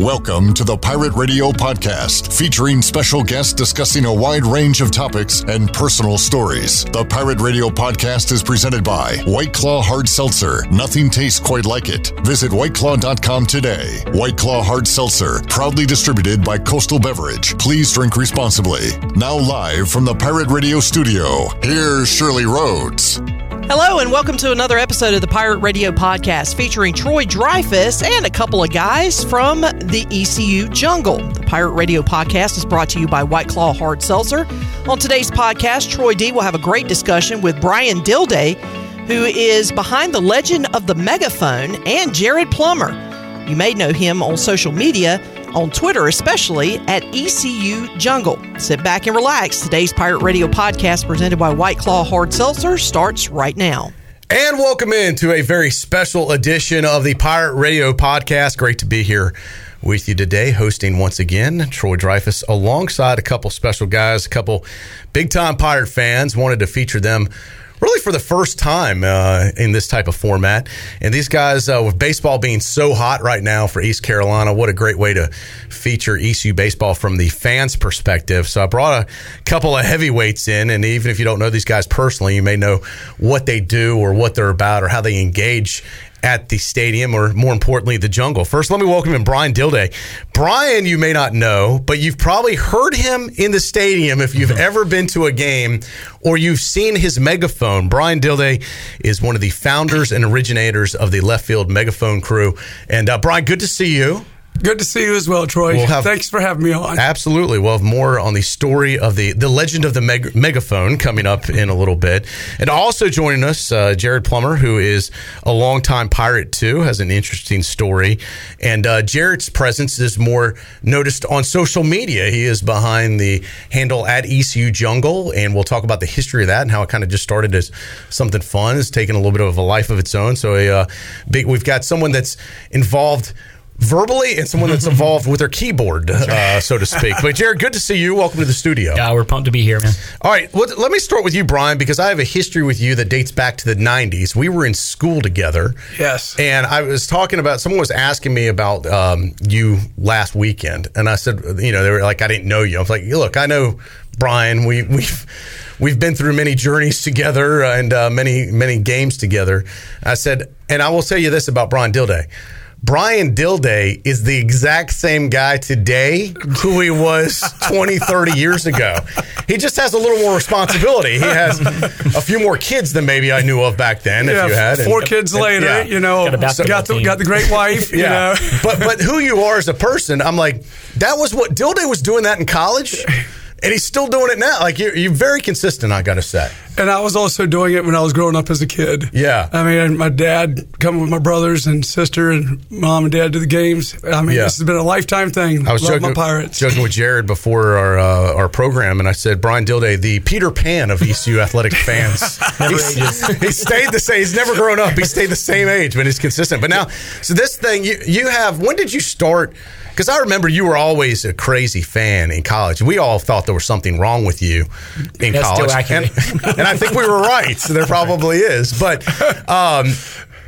Welcome to the Pirate Radio Podcast, featuring special guests discussing a wide range of topics and personal stories. The Pirate Radio Podcast is presented by White Claw Hard Seltzer. Nothing tastes quite like it. Visit whiteclaw.com today. White Claw Hard Seltzer, proudly distributed by Coastal Beverage. Please drink responsibly. Now, live from the Pirate Radio studio, here's Shirley Rhodes. Hello, and welcome to another episode of the Pirate Radio Podcast featuring Troy Dreyfus and a couple of guys from the ECU Jungle. The Pirate Radio Podcast is brought to you by White Claw Hard Seltzer. On today's podcast, Troy D will have a great discussion with Brian Dilday, who is behind the legend of the megaphone, and Jared Plummer. You may know him on social media on Twitter, especially at ECU Jungle. Sit back and relax. Today's Pirate Radio podcast, presented by White Claw Hard Seltzer, starts right now. And welcome in to a very special edition of the Pirate Radio podcast. Great to be here with you today, hosting once again Troy Dreyfus alongside a couple special guys, a couple big time Pirate fans. Wanted to feature them really for the first time uh, in this type of format. And these guys, uh, with baseball being so hot right now for East Carolina, what a great way to feature ECU baseball from the fans' perspective. So I brought a couple of heavyweights in, and even if you don't know these guys personally, you may know what they do or what they're about or how they engage at the stadium, or more importantly, the jungle. First, let me welcome in Brian Dilday. Brian, you may not know, but you've probably heard him in the stadium if you've ever been to a game or you've seen his megaphone. Brian Dilday is one of the founders and originators of the left field megaphone crew. And uh, Brian, good to see you. Good to see you as well, Troy. We'll have, Thanks for having me on. Absolutely. We'll have more on the story of the the legend of the meg- megaphone coming up in a little bit. And also joining us, uh, Jared Plummer, who is a longtime pirate too, has an interesting story. And uh, Jared's presence is more noticed on social media. He is behind the handle at ECU Jungle, and we'll talk about the history of that and how it kind of just started as something fun. It's taken a little bit of a life of its own. So, a, uh, big, we've got someone that's involved verbally and someone that's involved with their keyboard, uh, so to speak. But Jared, good to see you. Welcome to the studio. Yeah, we're pumped to be here, man. All right, well, let me start with you, Brian, because I have a history with you that dates back to the '90s. We were in school together. Yes. And I was talking about someone was asking me about um, you last weekend, and I said, you know, they were like, I didn't know you. I was like, look, I know Brian. We we've we've been through many journeys together and uh, many many games together. I said, and I will tell you this about Brian Dilday. Brian Dilday is the exact same guy today who he was 20, 30 years ago. He just has a little more responsibility. He has a few more kids than maybe I knew of back then. Yeah, if you had four and, kids and, later, yeah. you know, got, got, the, got, the, great wife. yeah, you know. but but who you are as a person, I'm like that was what Dilday was doing that in college and he's still doing it now. Like you're, you're very consistent. I got to say. And I was also doing it when I was growing up as a kid. Yeah. I mean, my dad coming with my brothers and sister and mom and dad to the games. I mean, yeah. this has been a lifetime thing. I was Love joking, Pirates. joking with Jared before our uh, our program, and I said Brian Dilday, the Peter Pan of ECU athletic fans. he stayed the same. He's never grown up. He stayed the same age, but he's consistent. But now, so this thing you you have. When did you start? Because I remember you were always a crazy fan in college. We all thought there was something wrong with you in That's college, and, and, I think we were right. So there probably is, but. Um,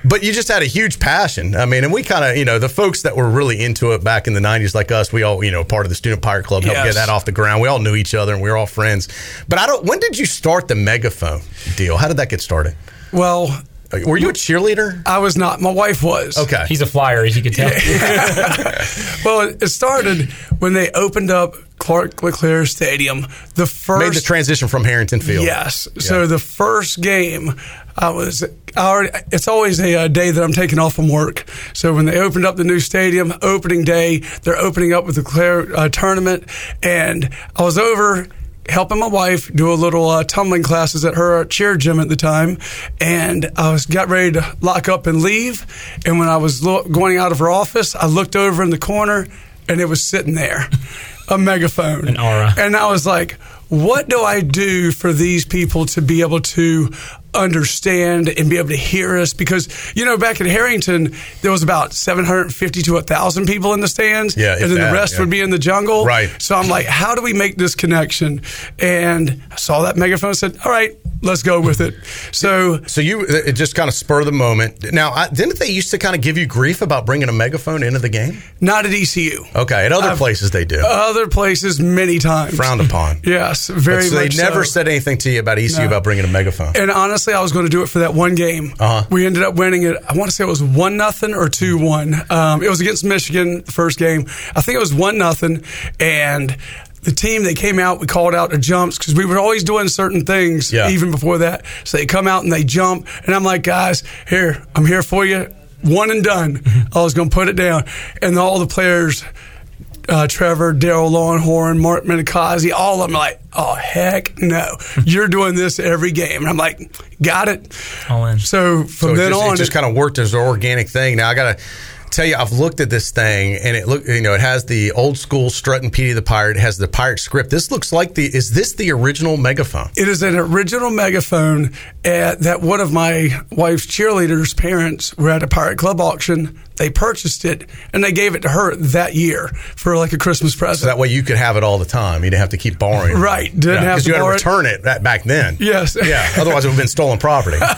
but you just had a huge passion. I mean, and we kind of, you know, the folks that were really into it back in the 90s, like us, we all, you know, part of the Student Pirate Club, helped yes. get that off the ground. We all knew each other and we were all friends. But I don't, when did you start the megaphone deal? How did that get started? Well, were you a cheerleader? I was not. My wife was. Okay. He's a flyer, as you can tell. well, it started when they opened up Clark LeClair Stadium. The first made the transition from Harrington Field. Yes. Yeah. So the first game, I was. I already, it's always a, a, day that I'm taking off from work. So when they opened up the new stadium, opening day, they're opening up with the Claire uh, tournament, and I was over helping my wife do a little uh, tumbling classes at her cheer gym at the time, and I was got ready to lock up and leave. And when I was lo- going out of her office, I looked over in the corner, and it was sitting there, a megaphone, an aura, and I was like. what do I do for these people to be able to understand and be able to hear us because you know back in Harrington there was about 750 to 1000 people in the stands Yeah, and then that, the rest yeah. would be in the jungle Right. so I'm like how do we make this connection and I saw that megaphone and said all right let's go with it so So you it just kind of spur the moment. Now, I, didn't they used to kind of give you grief about bringing a megaphone into the game? not at ECU Okay, at other places they do. other places many times Frowned upon. yes very so they never so. said anything to you about ECU No. about bringing a megaphone. And honestly, I was going to do it for that one game. Uh-huh. We ended up winning it. I want to say it was one nothing or two one. Um, it was against Michigan the first game. I think it was one nothing, and. The team they came out, we called out the jumps because we were always doing certain things Yeah. even before that. So they come out and they jump, and I'm like, guys, here, I'm here for you, one and done. Mm-hmm. I was going to put it down, and all the players uh, Trevor, Daryl Lawhorn, Mark Minicozzi, all of them are like, oh, heck no. You're doing this every game. And I'm like, got it. All in. So from So then just, on, it just kind of worked as an organic thing. Now I got to tell you, I've looked at this thing, and it look, you know, it has the old school Strut and Petey the Pirate, it has the pirate script. This looks like the is this the original megaphone? it is an original megaphone at, that one of my wife's cheerleaders' parents were at a Pirate Club auction. They purchased it and they gave it to her that year for like a Christmas present. So that way you could have it all the time. You didn't have to keep borrowing. it. Right. Didn't have to you had to borrow it. return it back then. Yes. Yeah. Otherwise, it would have been stolen property.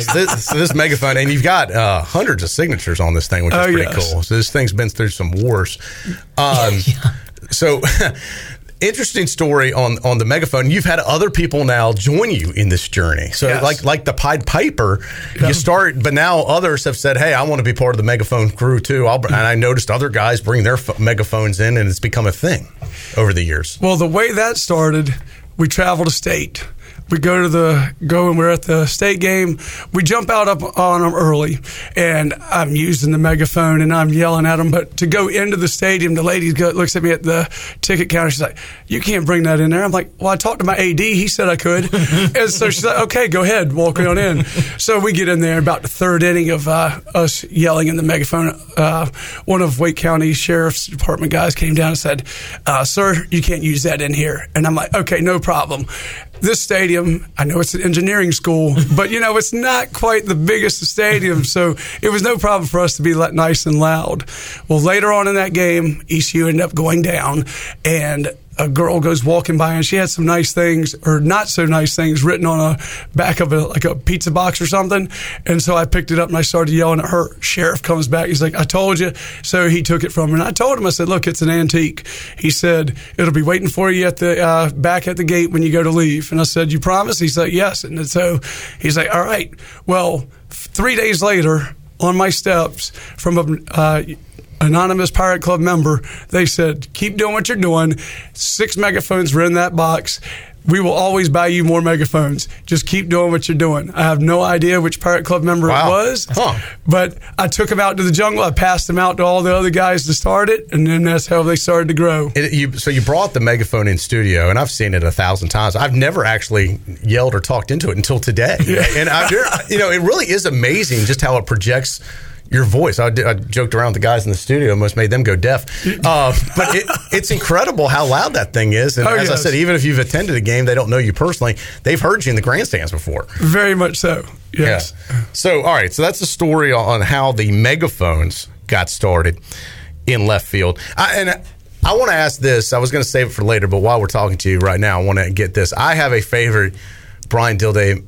so, this, so this megaphone, and you've got uh, hundreds of signatures on this thing, which is Oh, pretty yes. cool. So this thing's been through some wars. Um, So. Interesting story on on the megaphone. You've had other people now join you in this journey. So Yes. like like the Pied Piper, you start, but now others have said, "Hey, I want to be part of the megaphone crew too." I'll, and I noticed other guys bring their ph- megaphones in, and it's become a thing over the years. Well, the way that started, we traveled a state. We go to the go and we're at the state game. We jump out up on them early, and I'm using the megaphone and I'm yelling at them. But to go into the stadium, the lady go, looks at me at the ticket counter. She's like, "You can't bring that in there." I'm like, "Well, I talked to my AD. He said I could." and so she's like, "Okay, go ahead, walk on in." so we get in there about the third inning of uh, us yelling in the megaphone. Uh, one of Wake County Sheriff's Department guys came down and said, uh, "Sir, you can't use that in here." And I'm like, "Okay, no problem." This stadium, I know it's an engineering school, but you know it's not quite the biggest stadium, so it was no problem for us to be nice and loud. Well, later on in that game, ECU ended up going down, and a girl goes walking by and she had some nice things or not so nice things written on a back of a like a pizza box or something. And so I picked it up and I started yelling at her. Sheriff comes back. He's like, I told you. So he took it from her and I told him, I said, look, it's an antique. He said, it'll be waiting for you at the uh, back at the gate when you go to leave. And I said, you promise? He's like, yes. And so he's like, all right. Well, three days later on my steps from a, uh, anonymous pirate club member they said keep doing what you're doing six megaphones were in that box we will always buy you more megaphones just keep doing what you're doing i have no idea which pirate club member Wow. it was Huh. but i took him out to the jungle i passed him out to all the other guys to start it and then that's how they started to grow It, you, so you brought the megaphone in studio, and I've seen it a thousand times. I've never actually yelled or talked into it until today. And I, you know, it really is amazing just how it projects your voice. I, did, I joked around with the guys in the studio, almost made them go deaf. Uh, but it, it's incredible how loud that thing is. And Oh, as I said, even if you've attended a game, they don't know you personally. They've heard you in the grandstands before. very much so yes Yeah. So, all right. So that's the story on how the megaphones got started in left field. I, and I want to ask this. I was going to save it for later, but while we're talking to you right now, I want to get this. I have a favorite Brian Dilday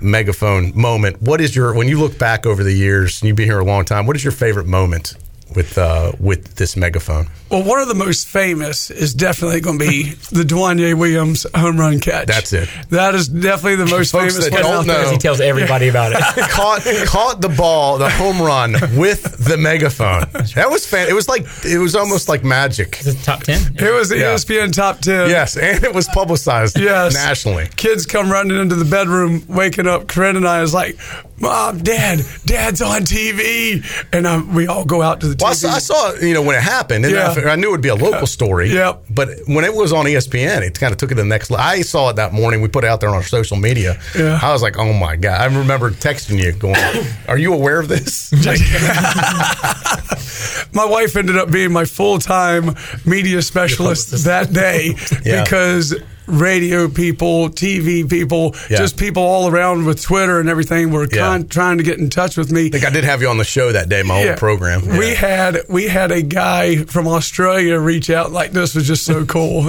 megaphone moment. What is your when you look back over the years you've been here a long time? What is your favorite moment with uh, with this megaphone? well one of the most famous is definitely going to be the Dwayne Williams home run catch That's it. that is definitely the most Folks famous that one don't out there. Because he tells everybody about it. caught caught the ball, the home run with the megaphone. That was fan. It was like it was almost like magic. Is it top 10? It was the Yeah. ESPN top 10. Yes, and it was publicized Yes. nationally. Kids come running into the bedroom, waking up. Corinne and I is like, Mom, Dad, Dad's on TV. And um, we all go out to the Well, I saw, I saw, you know, when it happened, and Yeah. I, I knew it would be a local story. Yep. But when it was on ESPN, it kind of took it to the next level. I saw it that morning. We put it out there on our social media. Yeah. I was like, oh my God. I remember texting you going, are you aware of this? my wife ended up being my full time media specialist that day Yeah. because radio people, TV people, Yeah. just people all around with Twitter and everything were Yeah. con- trying to get in touch with me. I think I did have you on the show that day, my Yeah. old program. We had we had a guy from Australia reach out like this was just so cool.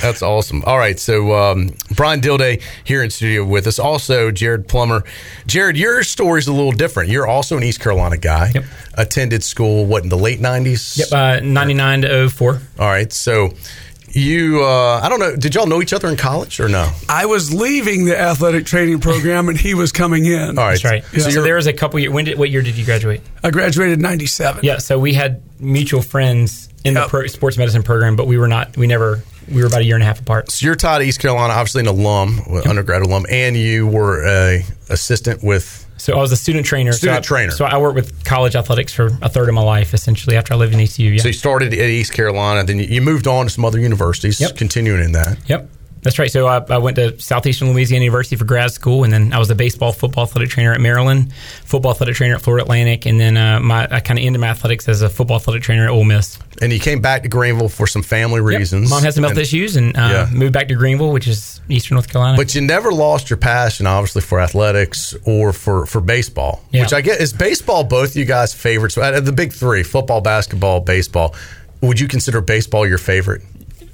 That's awesome. All right, so um, Brian Dilday here in studio with us. Also, Jared Plummer. Jared, your story's a little different. You're also an East Carolina guy. Yep. Attended school what in the late '90s. Yep, uh, 99 to 04. All right, so you, uh, I don't know, did y'all know each other in college or no? I was leaving the athletic training program and he was coming in. All right, That's right. Yeah. So, you're- there was a couple years. When did, what year did you graduate? I graduated in 97. Yeah, so we had mutual friends in the pro, sports medicine program, but we were not, we never, we were about a year and a half apart. So you're tied to East Carolina, obviously an alum, undergrad alum, and you were a assistant with. So I was a student trainer. Student so I, trainer. So I worked with college athletics for a third of my life, essentially, after I lived in ECU. Yeah. So you started at East Carolina, then you- moved on to some other universities, Yep. continuing in that. Yep. That's right. So I, I went to Southeastern Louisiana University for grad school, and then I was a baseball, football athletic trainer at Maryland, football athletic trainer at Florida Atlantic, and then uh, my I kind of ended my athletics as a football athletic trainer at Ole Miss. And you came back to Greenville for some family Yep. reasons. Mom had some health And- issues, and uh, Yeah. moved back to Greenville, which is Eastern North Carolina. But you never lost your passion, obviously, for athletics or for, for baseball, Yeah. which I get is baseball both you guys' favorites. Out the big three football, basketball, baseball, would you consider baseball your favorite?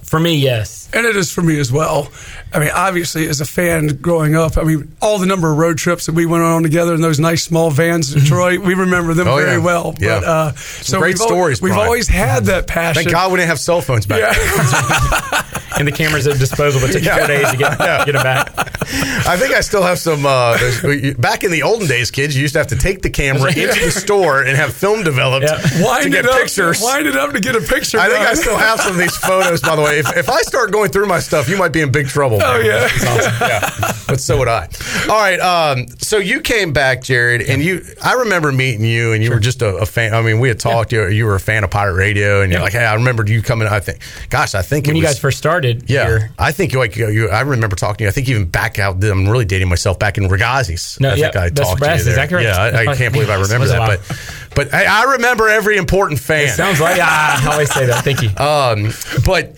For me, yes. And it is for me as well. I mean, obviously, as a fan growing up, I mean, all the number of road trips that we went on together in those nice small vans in Detroit, we remember them Oh, very yeah. well. Yeah. But, uh, so great we've al- stories, we've always had that passion. Thank God we didn't have cell phones back then. Yeah. And the cameras at disposal, but it took Yeah. four days to get, get them back. I think I still have some. Uh, back in the olden days, kids, you used to have to take the camera into the store and have film developed Yeah. to wind get it up, pictures. Wind it up to get a picture. I think I still have some of these photos, by the way. If, if I start going through my stuff, you might be in big trouble. Oh, yeah. That's awesome. yeah. But so would I. All right. Um, so you came back, Jared, and you. I remember meeting you, and you were just a, a fan. I mean, we had talked. You, you were a fan of Pirate Radio, and you're Yeah. like, hey, I remember you coming. I think, gosh, I think When it you was, guys first started Yeah, here. I think like you, I remember talking to you. I think even back out. I'm really dating myself back in Regazzi's. No, I think yeah, I that's- talked to you there. exactly right. Yeah, I, I can't believe I remember that. But but hey, I remember every important fan. Sounds like, I always say that. Thank you. Um, but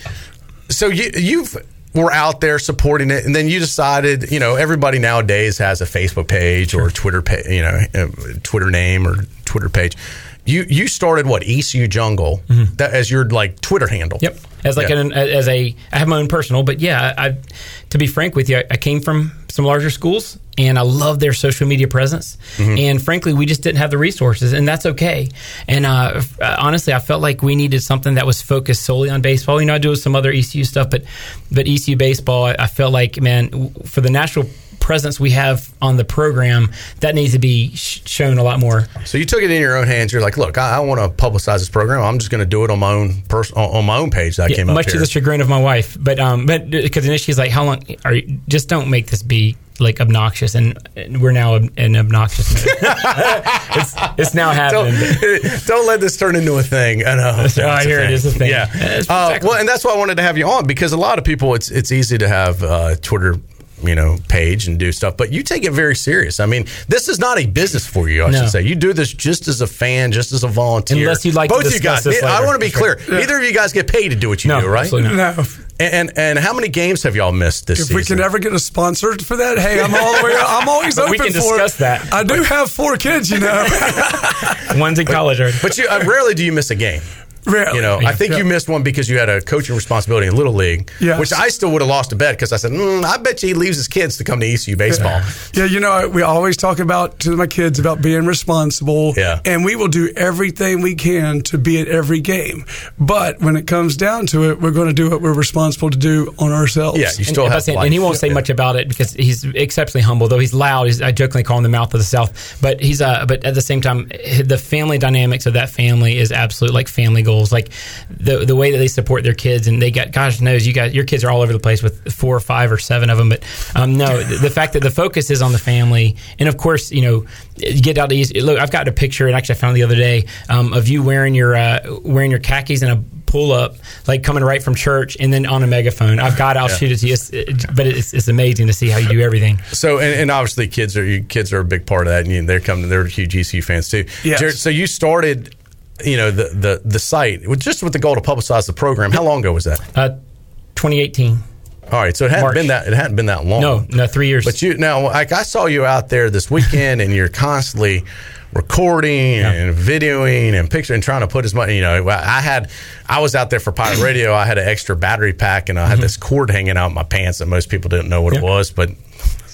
so you you've were out there supporting it, and then you decided, you know, everybody nowadays has a Facebook page or Twitter page, you know, uh, Twitter name or Twitter page. You you started what ECU Jungle that as your like Twitter handle. Mm-hmm. Yep. As like Yeah. an as a I have my own personal, but yeah, I, I to be frank with you, I, I came from some larger schools and I love their social media presence. Mm-hmm. And frankly, we just didn't have the resources, and that's okay. And uh, uh, honestly, I felt like we needed something that was focused solely on baseball. You know, I do some other ECU stuff, but but ECU baseball, I, I felt like man, for the national presence we have on the program, that needs to be sh- shown a lot more. So you took it in your own hands. You're like, look, I, I want to publicize this program. I'm just going to do it on my own pers- on, on my own page that I Yeah, came up much to the chagrin of my wife. But um, but because initially she's like, "How long are you? Just don't make this be like obnoxious." And and we're now in obnoxious it's it's now don't, happening. don't let this turn into a thing. I know. Oh, I hear it is a thing. Yeah. Uh, exactly- well, and that's why I wanted to have you on because a lot of people, it's it's easy to have uh, Twitter, you know, page and do stuff, but you take it very serious. I mean, this is not a business for you. I No. should say you do this just as a fan, just as a volunteer. Unless you'd like to both you guys. this I want to be clear. Neither of you guys get paid to do what you No, do, right? absolutely not. No. And, and and how many games have y'all missed this If season? we can ever get a sponsor for that, hey, I'm all the way. I'm always But open we can for discuss it. that. I do have four kids, you know. One's in college already. but you uh, rarely do you miss a game. Really? You know, I think Yeah. you missed one because you had a coaching responsibility in Little League, Yes. which I still would have lost a bet because I said, mm, I bet you he leaves his kids to come to ECU baseball. Yeah, you know, we always talk about to my kids about being responsible. Yeah. And we will do everything we can to be at every game. But when it comes down to it, we're going to do what we're responsible to do on ourselves. Yeah, you still and, have and, life. and he won't say Yeah. much about it because he's exceptionally humble. Though he's loud, he's, I jokingly call him the mouth of the South. But he's uh, but at the same time, the family dynamics of that family is absolute like family goals. Like the the way that they support their kids, and they got gosh knows you guys, your kids are all over the place with four or five or seven of them. But um, no, the, the fact that the focus is on the family, and of course, you know, you get out to East. Look, I've got a picture, and actually I found the other day um, of you wearing your uh, wearing your khakis and a pull up, like coming right from church, and then on a megaphone. I've got. I'll shoot it to you. It's, it, but it's, it's amazing to see how you do everything. So, and, and obviously, kids are kids are a big part of that, and you, they're coming. They're huge ECU fans too. Yes. Jared, so you started, you know, the the the site just with the goal to publicize the program. How long ago was that? Uh, 2018. All right, so it hadn't March. been that it hadn't been that long. No, no, three years. But you now, like I saw you out there this weekend, and you're constantly recording and videoing and picturing and trying to put as much. You know, I had, I was out there for Pirate Radio. I had an extra battery pack, and I had this cord hanging out my pants that most people didn't know what it Mm-hmm. Was, but.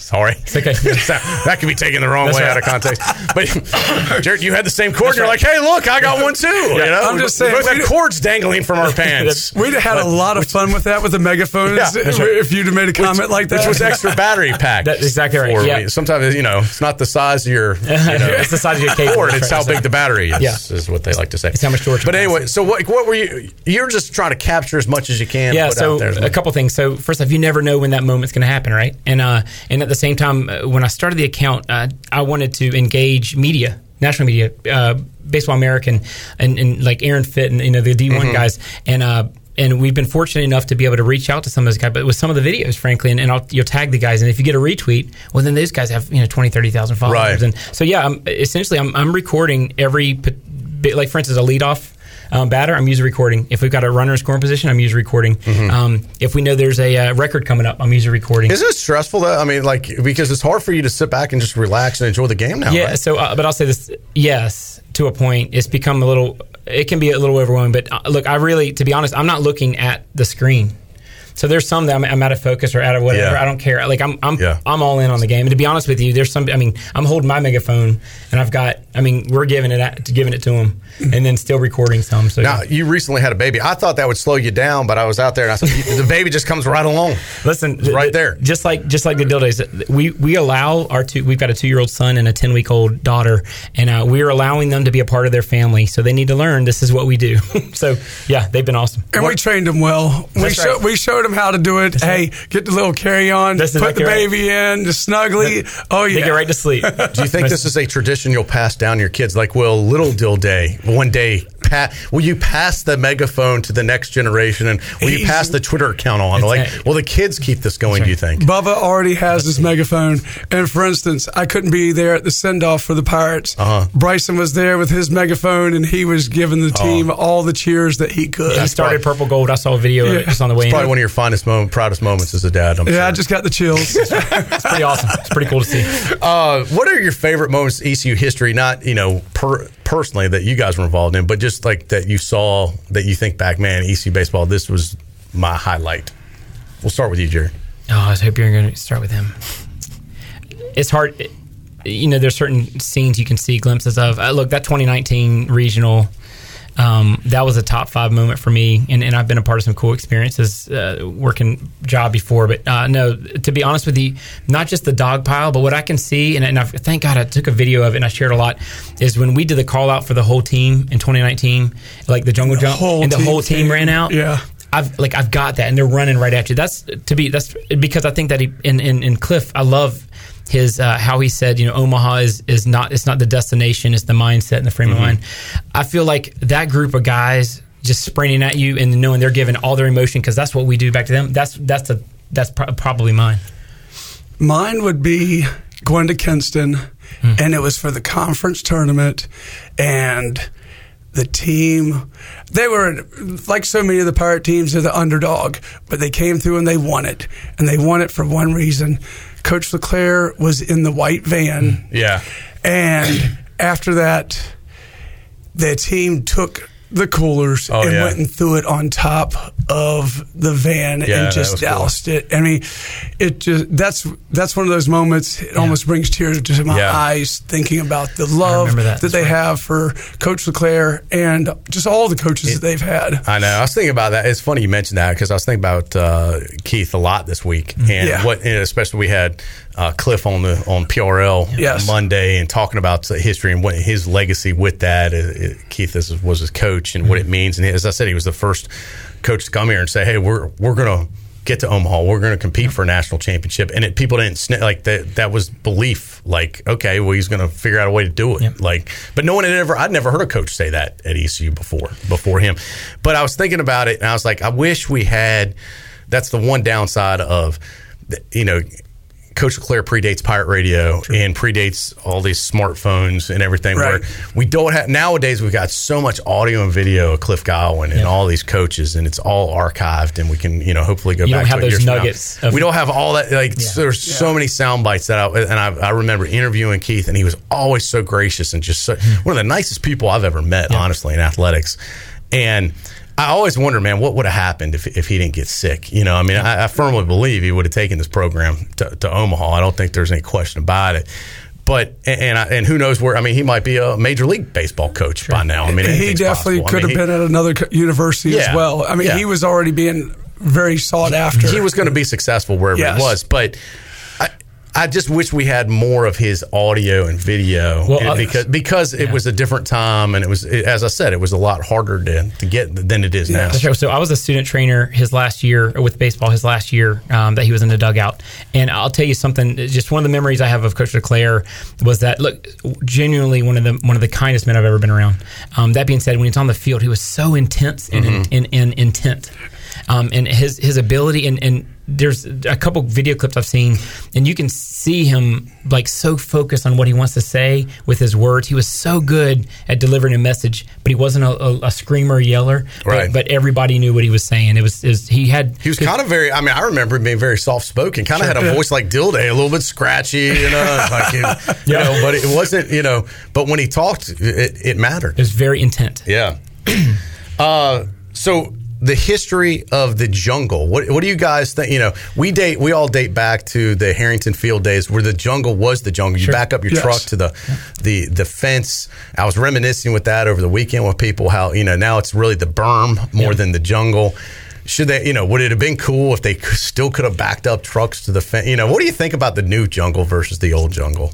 Sorry, that could be taken the wrong That's way right. out of context. But Jared, you had the same cord. and You're like, hey, look, I got one too. You know, I'm just we saying, both had cords dangling from our pants. We'd have had a lot of fun with that with the megaphones Yeah, right. if you'd have made a comment like that. which was extra battery pack. That's exactly right, yeah. me. Sometimes you know it's not the size of your you know, it's the size of your cable. cord; it's how big the battery is. Yeah. is what they like to say. It's how much storage But anyway, so what? What were you? You're just trying to capture as much as you can. Yeah, so out there as a couple things. So first off, you never know when that moment's going to happen, right? And uh, and at the same time, uh, when I started the account, uh, I wanted to engage media, national media, uh, Baseball American, and, and like Aaron Fitt and you know the D Mm-hmm. one guys, and uh, and we've been fortunate enough to be able to reach out to some of those guys, but with some of the videos, frankly, and, and I'll, you'll tag the guys, and if you get a retweet, well, then those guys have you know 20, 30,000 followers, Right. and so yeah, I'm, essentially, I'm, I'm recording every, bit- like for instance, a leadoff um, batter, I'm usually recording. If we've got a runner in scoring position, I'm usually recording. Um, if we know there's a uh, record coming up, I'm usually recording. Isn't it stressful though? I mean, like because it's hard for you to sit back and just relax and enjoy the game now. yeah. right? So, uh, but I'll say this: yes, to a point, it's become a little. It can be a little overwhelming. But uh, look, I really, to be honest, I'm not looking at the screen. So there's some that I'm, I'm out of focus or out of whatever. Yeah. I don't care. Like I'm, I'm, Yeah. I'm all in on the game. And to be honest with you, there's some. I mean, I'm holding my megaphone, and I've got. I mean, we're giving it, at, giving it to them, and then still recording some. So Now you recently had a baby. I thought that would slow you down, but I was out there and I said the baby just comes right along. Listen, It's right there. Just like just like the Dildays, we we allow our two. We've got a two year old son and a ten week old daughter, and uh, we're allowing them to be a part of their family. So they need to learn this is what we do. so yeah, they've been awesome. and we trained them well. We, That's show, we showed them how to do it. hey, get the little carry on, That's put the exactly right. baby in, the snuggly. Oh, yeah. They get right to sleep. Do you think this is a tradition you'll pass down to your kids? Like, will Little Dilday one day? Pa- will you pass the megaphone to the next generation, and will you pass the Twitter account on? Like, will the kids keep this going? Do you think? Bubba already has his megaphone. And for instance, I couldn't be there at the send off for the Pirates. Uh-huh. Bryson was there with his megaphone and he was giving the team all the cheers that he could. he started purple gold. I saw a video of it Yeah. just on the way in. Probably one of your finest moment, proudest moments as a dad. I'm yeah, I just got the chills. It's pretty awesome. It's pretty cool to see. Uh, what are your favorite moments in ECU history? Not you know per, personally that you guys were involved in, but just like that you saw that you think back, man, EC baseball. This was my highlight. We'll start with you, Jerry. Oh, I hope you're going to start with him. It's hard. You know, there's certain scenes you can see glimpses of. Uh, look, that 2019 regional, um, that was a top five moment for me. And, and I've been a part of some cool experiences uh, working job before. But uh, no, to be honest with you, not just the dog pile, but what I can see, and, and I've, thank God I took a video of it and I shared a lot, is when we did the call out for the whole team in 2019, like the jungle jump, whole and the team whole team came. ran out. Yeah. I've like I've got that, and they're running right at you. That's to be that's because I think that he in in, in Cliff, I love his uh, how he said, you know, Omaha is is not it's not the destination, it's the mindset and the frame of mind. I feel like that group of guys just sprinting at you and knowing they're giving all their emotion because that's what we do back to them. That's that's a that's pro- probably mine. Mine would be going to Kinston, Hmm. and it was for the conference tournament, and the team. They were like so many of the pirate teams, they're the underdog, but they came through and they won it, and they won it for one reason. Coach LeClair was in the white van, Yeah. and after that, the team took the coolers Oh, and yeah. went and threw it on top of the van Yeah, and just was cool. doused it. I mean, it just that's that's one of those moments. It almost brings tears to my Yeah. eyes thinking about the love that. that, they right. have for Coach LeClair and just all the coaches that they've had. I know. I was thinking about that. It's funny you mentioned that because I was thinking about uh, Keith a lot this week, and Yeah. what, and especially we had uh, Cliff on the on PRL Yes. Monday and talking about the history and what his legacy with that. Uh, uh, Keith is, was his coach and what it means. And as I said, he was the first coach to come here and say, "Hey, we're we're gonna." Get to Omaha. We're going to compete for a national championship, and it, people didn't sn- like that. That was belief. Like, okay, well, he's going to figure out a way to do it. Like, but no one had ever. I'd never heard a coach say that at ECU before. Before him, but I was thinking about it, and I was like, I wish we had. That's the one downside of, you know, Coach Claire predates Pirate Radio and predates all these smartphones and everything. Right. Where we don't have nowadays, we've got so much audio and video of Cliff Godwin and all these coaches, and it's all archived, and we can you know hopefully go You don't have to those years from now. nuggets of- we don't have all that. Like there's so many sound bites that I and I, I remember interviewing Keith, and he was always so gracious and just so, Hmm. one of the nicest people I've ever met, honestly, in athletics, and. I always wonder, man, what would have happened if, if he didn't get sick? You know, I mean, I, I firmly believe he would have taken this program to, to Omaha. I don't think there's any question about it. But and and, I, and who knows where? I mean, he might be a major league baseball coach by now. I mean, he definitely possible. I could mean, have he- been at another university Yeah. as well. I mean, Yeah. he was already being very sought after. he was going to be successful wherever Yes. he was. But I, just wish we had more of his audio and video Well, uh, because because it was a different time and it was it, as I said it was a lot harder to, to get than it is now. Right. So I was a student trainer his last year with baseball, his last year um, that he was in the dugout. And I'll tell you something. Just one of the memories I have of Coach LeClaire was that look, genuinely one of the one of the kindest men I've ever been around. Um, that being said, when he's on the field, he was so intense and, Mm-hmm. and, and intent, um, and his his ability and and. There's a couple video clips I've seen, and you can see him like so focused on what he wants to say with his words. He was so good at delivering a message, but he wasn't a, a, a screamer yeller. But- Right. But, everybody knew what he was saying. It was, it was he had He was kind of very. I mean, I remember him being very soft spoken. Kind of had a voice like Dilday, a little bit scratchy, you know, like you, you know. But it wasn't, you know. But when he talked, it, it mattered. it was very intent. Yeah. uh, so the history of the jungle. What, what do you guys think? You know, we date. We all date back to the Harrington Field days, where the jungle was the jungle. You back up your Yes. truck to the the the fence. I was reminiscing with that over the weekend with people. How you know now it's really the berm more than the jungle. Should they, you know, would it have been cool if they still could have backed up trucks to the fence? You know, what do you think about the new jungle versus the old jungle?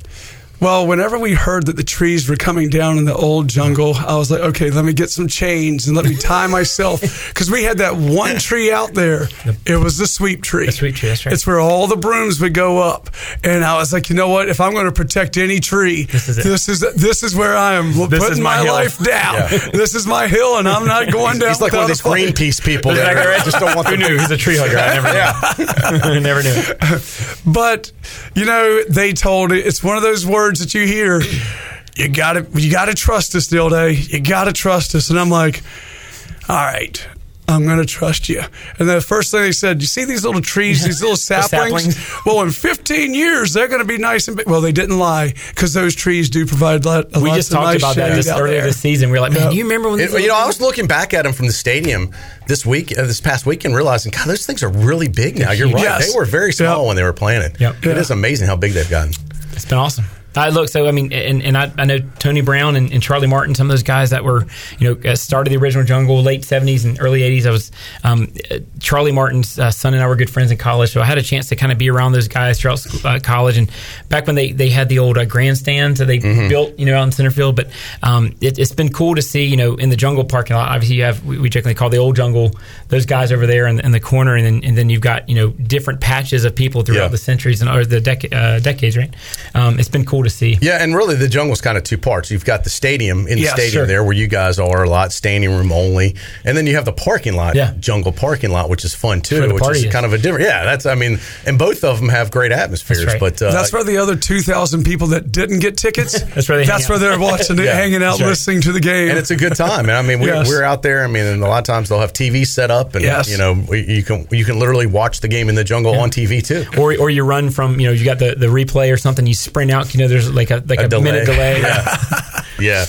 Well, whenever we heard that the trees were coming down in the old jungle, I was like, okay, let me get some chains and let me tie myself. Because we had that one tree out there. It was the sweep tree. The sweep tree, that's right. It's where all the brooms would go up. And I was like, you know what? If I'm going to protect any tree, this is this is this is where I am This putting my, my life down. This is my hill, and I'm not going down. He's like one of these. Greenpeace people that right. just don't want Who knew? He's a tree hugger. I never knew. I never knew. But you know, they told it. It's one of those words that you hear. You got to, you got to trust us, Dilday. You got to trust us. And I'm like, all right. I'm going to trust you. And the first thing they said, you see these little trees, these little saplings? saplings. Well, in 15 years, they're going to be nice and big. Well, they didn't lie because those trees do provide a lot, a We just talked nice about that shade just earlier there. this season. We were like, man, Yeah. do you remember when? It- you know, I was looking back at them from the stadium this week, uh, this past weekend, realizing, God, those things are really big now. You're right; Yes. they were very small Yep. when they were planted. Yep. It is amazing how big they've gotten. It's been awesome. I look so I mean, and, and I, I know Tony Brown and, and Charlie Martin, some of those guys that were you know uh, started the original Jungle, late seventies and early eighties. I was um, uh, Charlie Martin's uh, son and I were good friends in college, so I had a chance to kind of be around those guys throughout school, uh, college. And back when they, they had the old uh, grandstands that they built, you know, out in center field. But um, it, it's been cool to see, you know, in the Jungle parking lot. Obviously, you have we, we generally call the old Jungle those guys over there in, in the corner, and then and then you've got you know different patches of people throughout Yeah. the centuries and or the dec- uh, decades, right? Um, it's been cool to see. Yeah, and really, the jungle's kind of two parts. You've got the stadium in the Yeah, stadium sure. there, where you guys are a lot, standing room only, and then you have the parking lot, Yeah. jungle parking lot, which is fun too, which is is. kind of a different. Yeah, that's I mean, and both of them have great atmospheres. That's right. But uh, That's where the other 2,000 people that didn't get tickets, That's where they that's where out. they're watching it, Yeah, hanging out, right. listening to the game. and it's a good time. And I mean, we're, Yes. we're out there. I mean, and a lot of times they'll have TV set up, and Yes. you know, you can you can literally watch the game in the jungle on TV too. or or you run from you know you got the, the replay or something you sprint out you know there's like a like a, delay. minute delay Yeah.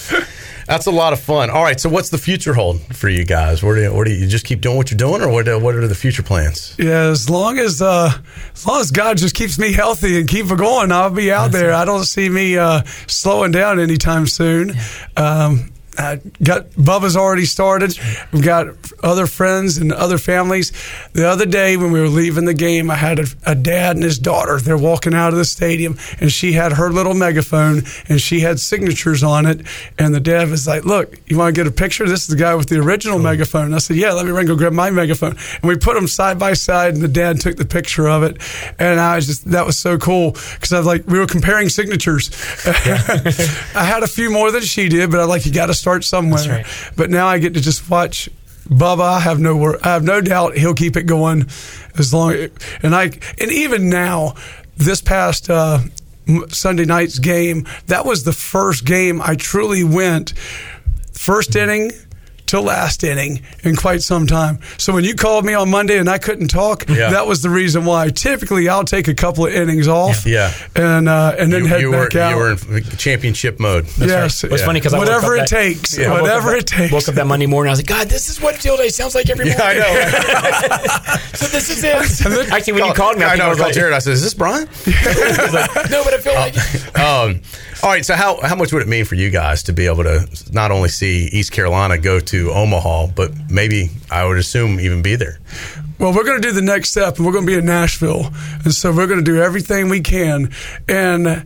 That's a lot of fun. All right, so what's the future hold for you guys? Where do you, where do you just keep doing what you're doing, or what, uh, what are the future plans? Yeah, as long as uh, as long as God just keeps me healthy and keep it going, I'll be out there. I don't see me uh, slowing down anytime soon. Um, I got Bubba's already started. We've got other friends and other families. The other day when we were leaving the game, I had a, a dad and his daughter. They're walking out of the stadium, and she had her little megaphone, and she had signatures on it. And the dad was like, "Look, you want to get a picture? This is the guy with the original megaphone." And I said, "Yeah, let me run go grab my megaphone." And we put them side by side, and the dad took the picture of it. And I was just that was so cool because I was like, we were comparing signatures. I had a few more than she did, but I like you got to start somewhere. Right. But now I get to just watch Bubba. I have no wor- I have no doubt he'll keep it going as long and I and even now this past uh, Sunday night's game, that was the first game I truly went first inning to last inning in quite some time. So when you called me on Monday and I couldn't talk, Yeah. that was the reason why. Typically, I'll take a couple of innings off, Yeah. and uh, and then You, head you were back out. you were in championship mode. That's yes, It was funny because whatever it takes, I woke whatever up it takes. Woke up that Monday morning. I was like, God, this is what field day sounds like every Yeah, morning. I know. so this is it. Actually, when you called me, I, I think know. I I was called like, Jared. I said, "Is this Brian?" no, but I feel like. Um, all right. So how how much would it mean for you guys to be able to not only see East Carolina go to Omaha, but maybe I would assume even be there? Well, we're going to do the next step, and we're going to be in Nashville, and so we're going to do everything we can, and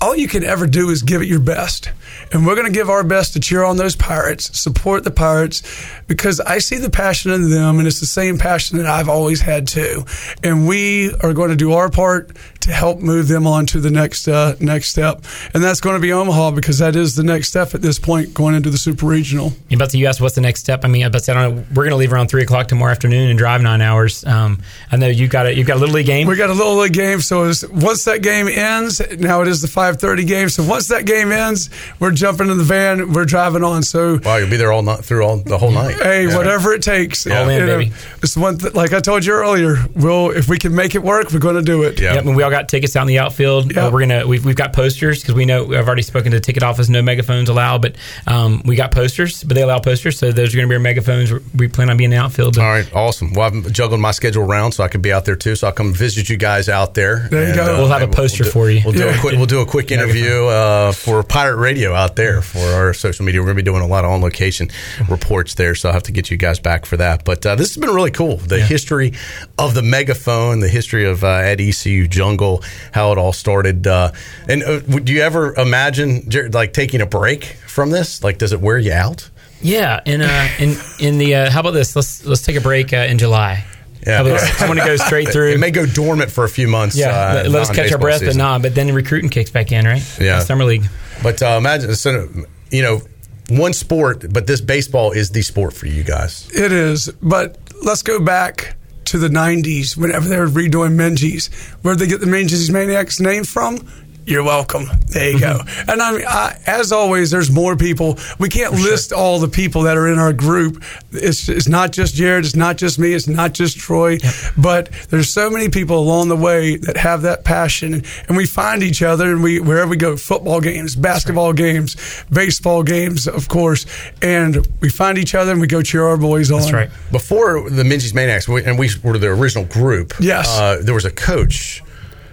all you can ever do is give it your best. And we're going to give our best to cheer on those Pirates, support the Pirates, because I see the passion in them, and it's the same passion that I've always had too. And we are going to do our part to help move them on to the next uh, next step, and that's going to be Omaha because that is the next step at this point going into the Super Regional. You about to you asked what's the next step? I mean, I I don't know. We're going to leave around three o'clock tomorrow afternoon and drive nine hours. Um, I know you got a you've got a little league game. We got a little league game, so it's, once that game ends, now it is the five thirty game. So once that game ends, we're jumping in the van, we're driving on. So Wow, you'll be there all night through all the whole night. hey, Yeah. whatever it takes, All in, you know, baby. It's one th- like I told you earlier. We'll if we can make it work, we're going to do it. Yeah. Yep, and we all got tickets out in the outfield. Yeah. Uh, we're gonna we've, we've got posters because we know I've already spoken to the ticket office. No megaphones allowed, but um, we got posters, but they allow posters, so those are going to be our megaphones. We plan on being in the outfield. All right, awesome. Well, I've juggled my schedule around so I could be out there too. So I'll come visit you guys out there. There you go. We'll have a maybe poster do- for you. We'll do Yeah. a quick. We'll do a quick interview uh, for Pirate Radio out there for our social media. We're going to be doing a lot of on location reports there, so I'll have to get you guys back for that. But uh, this has been really cool. The history of the megaphone, the history of uh, at ECU Jungle, how it all started. Uh, and uh, would you ever imagine like taking a break from this? Like, does it wear you out? Yeah, and uh, in in the uh, how about this? Let's let's take a break uh, in July. Yeah. How about this? I want to go straight through. It may go dormant for a few months. yeah, uh, let, let us catch our non-baseball breath, but season. nah. But then recruiting kicks back in, right? Yeah. summer league. But uh, imagine, so, you know, one sport, but this baseball is the sport for you guys. It is, but let's go back to the '90s whenever they were redoing Minges. Where'd they get the Minges Maniacs name from? You're welcome. There you go. and I mean, I, as always, there's more people. We can't list all the people that are in our group. It's, it's not just Jared. It's not just me. It's not just Troy. But there's so many people along the way that have that passion, and we find each other, and we wherever we go, football games, basketball games, baseball games, of course, and we find each other and we go cheer our boys on. That's right. Before the Minges Maniacs, we- and we were the original group. Yes. Uh, there was a coach.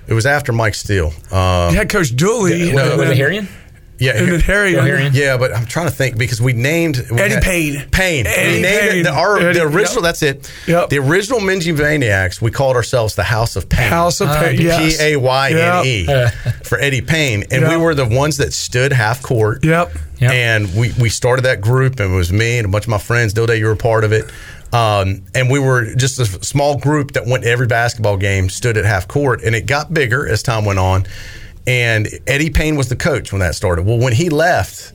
It was after Mike Steele. Uh, Head coach Dooley. No, and was it Herrion? yeah, And then Harry. Yeah, but I'm trying to think because we named we Eddie Payne. Payne. Eddie we named Payne. It, the, our, Eddie- the original. yep. That's it. Yep. The original Minji Maniacs. We called ourselves the House of Payne. House of Payne. P A Y N E for Eddie Payne, and we were the ones that stood half court. Yep. Yep. And we, we started that group, and it was me and a bunch of my friends. Dilday, you were a part of it. Um, and we were just a small group that went to every basketball game, stood at half court, and it got bigger as time went on. And Eddie Payne was the coach when that started. Well, when he left,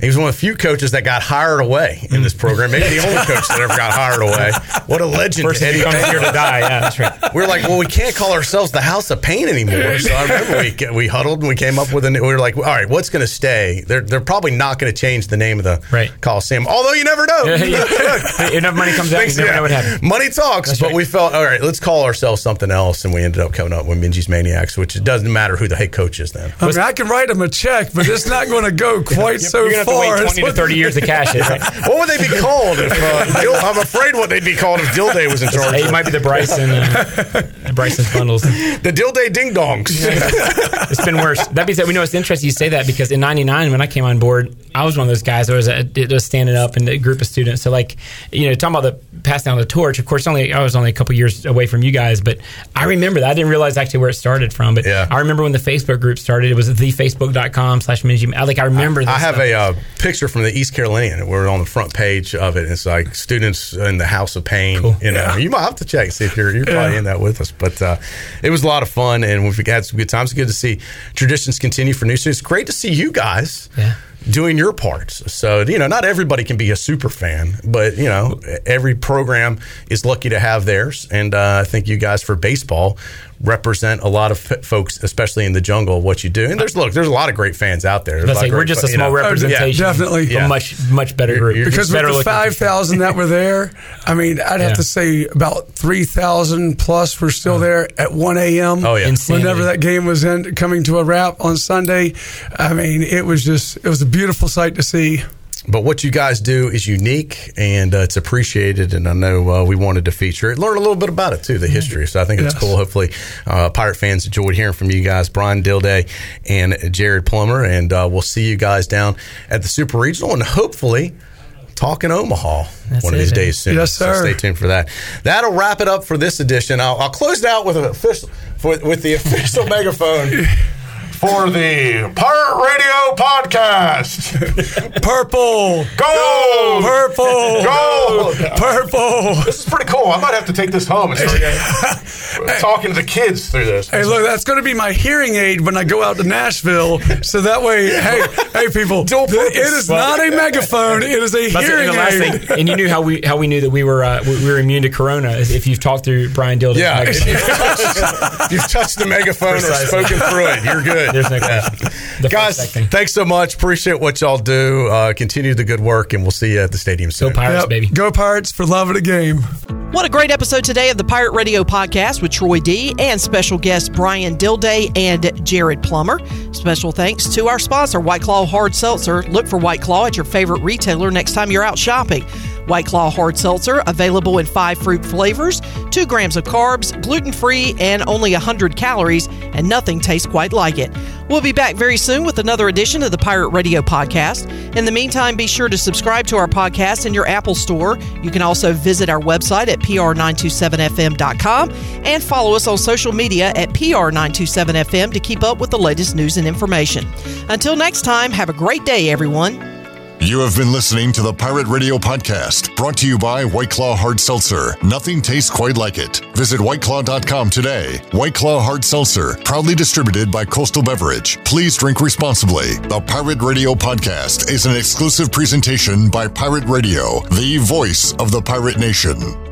he was one of the few coaches that got hired away in this program. Maybe the only coach that ever got hired away. What a legend, Person Eddie who comes here to die. Yeah, that's right. We're like, well, we can't call ourselves the House of Pain anymore. So I remember we we huddled and we came up with a. We were like, all right, what's going to stay? They're they're probably not going to change the name of the Right. Coliseum. Although you never know. Yeah. Enough money comes out, you never know what happens. Money talks, but right. we felt all right. Let's call ourselves something else, and we ended up coming up with Minges Maniacs, which it doesn't matter who the head coach is then. I mean, I can write them a check, but it's not going to go quite so You're gonna have to wait twenty to thirty years to cash it. What would they be called if? Uh, Dil- I'm afraid what they'd be called if Dilday was in charge. It might be the Bryson, uh, Bryson's bundles. the Dilday Ding Dongs. It's been worse. That being said, we know it's interesting you say that because in '99 when I came on board, I was one of those guys that was, uh, that was standing up in a group of students. So like, you know, talking about the passing down the torch. Of course, only I was only a couple years away from you guys, but I remember that. I didn't realize actually where it started from. But Yeah. I remember when the Facebook group started. It was thefacebook.com slash Minji. I- Like I remember. I this have stuff. a uh, picture from the East Carolinian. We're on the front page of it. It's like students in the House of Pain. Cool. You know, Yeah. you might have to check see if you're you're probably Yeah. in that with us. But uh, it was a lot of fun, and we've had some good times. Good to see traditions continue for new students. Great to see you guys. Yeah. Doing your parts. So, you know, not everybody can be a super fan, but, you know, every program is lucky to have theirs. And uh, I think you guys for baseball represent a lot of f- folks, especially in the jungle, what you do. And there's, look, there's a lot of great fans out there. There's a Let's say of we're just a fo- you small know. representation. Yeah, definitely. of Yeah. A much much better group. you're- because better with the five thousand that were there, I mean, I'd have Yeah. to say about three thousand plus were still there at one a.m. Oh, yeah. Insanity. whenever that game was in, coming to a wrap on Sunday. I mean, it was just it was a beautiful sight to see. But what you guys do is unique and uh, it's appreciated. And I know uh, we wanted to feature it, learn a little bit about it too, the history. So I think it's Yes. cool. Hopefully, uh, Pirate fans enjoyed hearing from you guys, Brian Dilday and Jared Plummer. And uh, we'll see you guys down at the Super Regional and hopefully talk in Omaha That's one of these days soon. Yes, So sir. stay tuned for that. That'll wrap it up for this edition. I'll, I'll close it out with an official for, with the official megaphone. For the Pirate Radio Podcast. Purple, Go! purple, Go! purple. This is pretty cool. I might have to take this home and start talking to the kids through this. Hey, look, that's going to be my hearing aid when I go out to Nashville. So that way, hey, hey, people, Dual purpose. it is not a megaphone. It is a That's hearing And the last aid. thing, and you knew how we how we knew that we were uh, we we were immune to corona if you've talked through Brian Dilday. Yeah, if you've touched, you've touched the megaphone or spoken through it. You're good. There's no question. The Guys, thanks so much. Appreciate what y'all do. Uh, continue the good work, and we'll see you at the stadium soon. Go Pirates, Yep. baby. Go Pirates for love of the game. What a great episode today of the Pirate Radio podcast with Troy D and special guests Brian Dilday and Jared Plummer. Special thanks to our sponsor, White Claw Hard Seltzer. Look for White Claw at your favorite retailer next time you're out shopping. White Claw Hard Seltzer, available in five fruit flavors, two grams of carbs, gluten free, and only 100 calories, and nothing tastes quite like it. We'll be back very soon with another edition of the Pirate Radio podcast. In the meantime, be sure to subscribe to our podcast in your Apple Store. You can also visit our website at pr927fm.com and follow us on social media at pr927fm to keep up with the latest news and information. Until next time, have a great day, everyone. You have been listening to the Pirate Radio Podcast, brought to you by White Claw Hard Seltzer. Nothing tastes quite like it. Visit whiteclaw.com today. White Claw Hard Seltzer, proudly distributed by Coastal Beverage. Please drink responsibly. The Pirate Radio Podcast is an exclusive presentation by Pirate Radio, the voice of the pirate nation.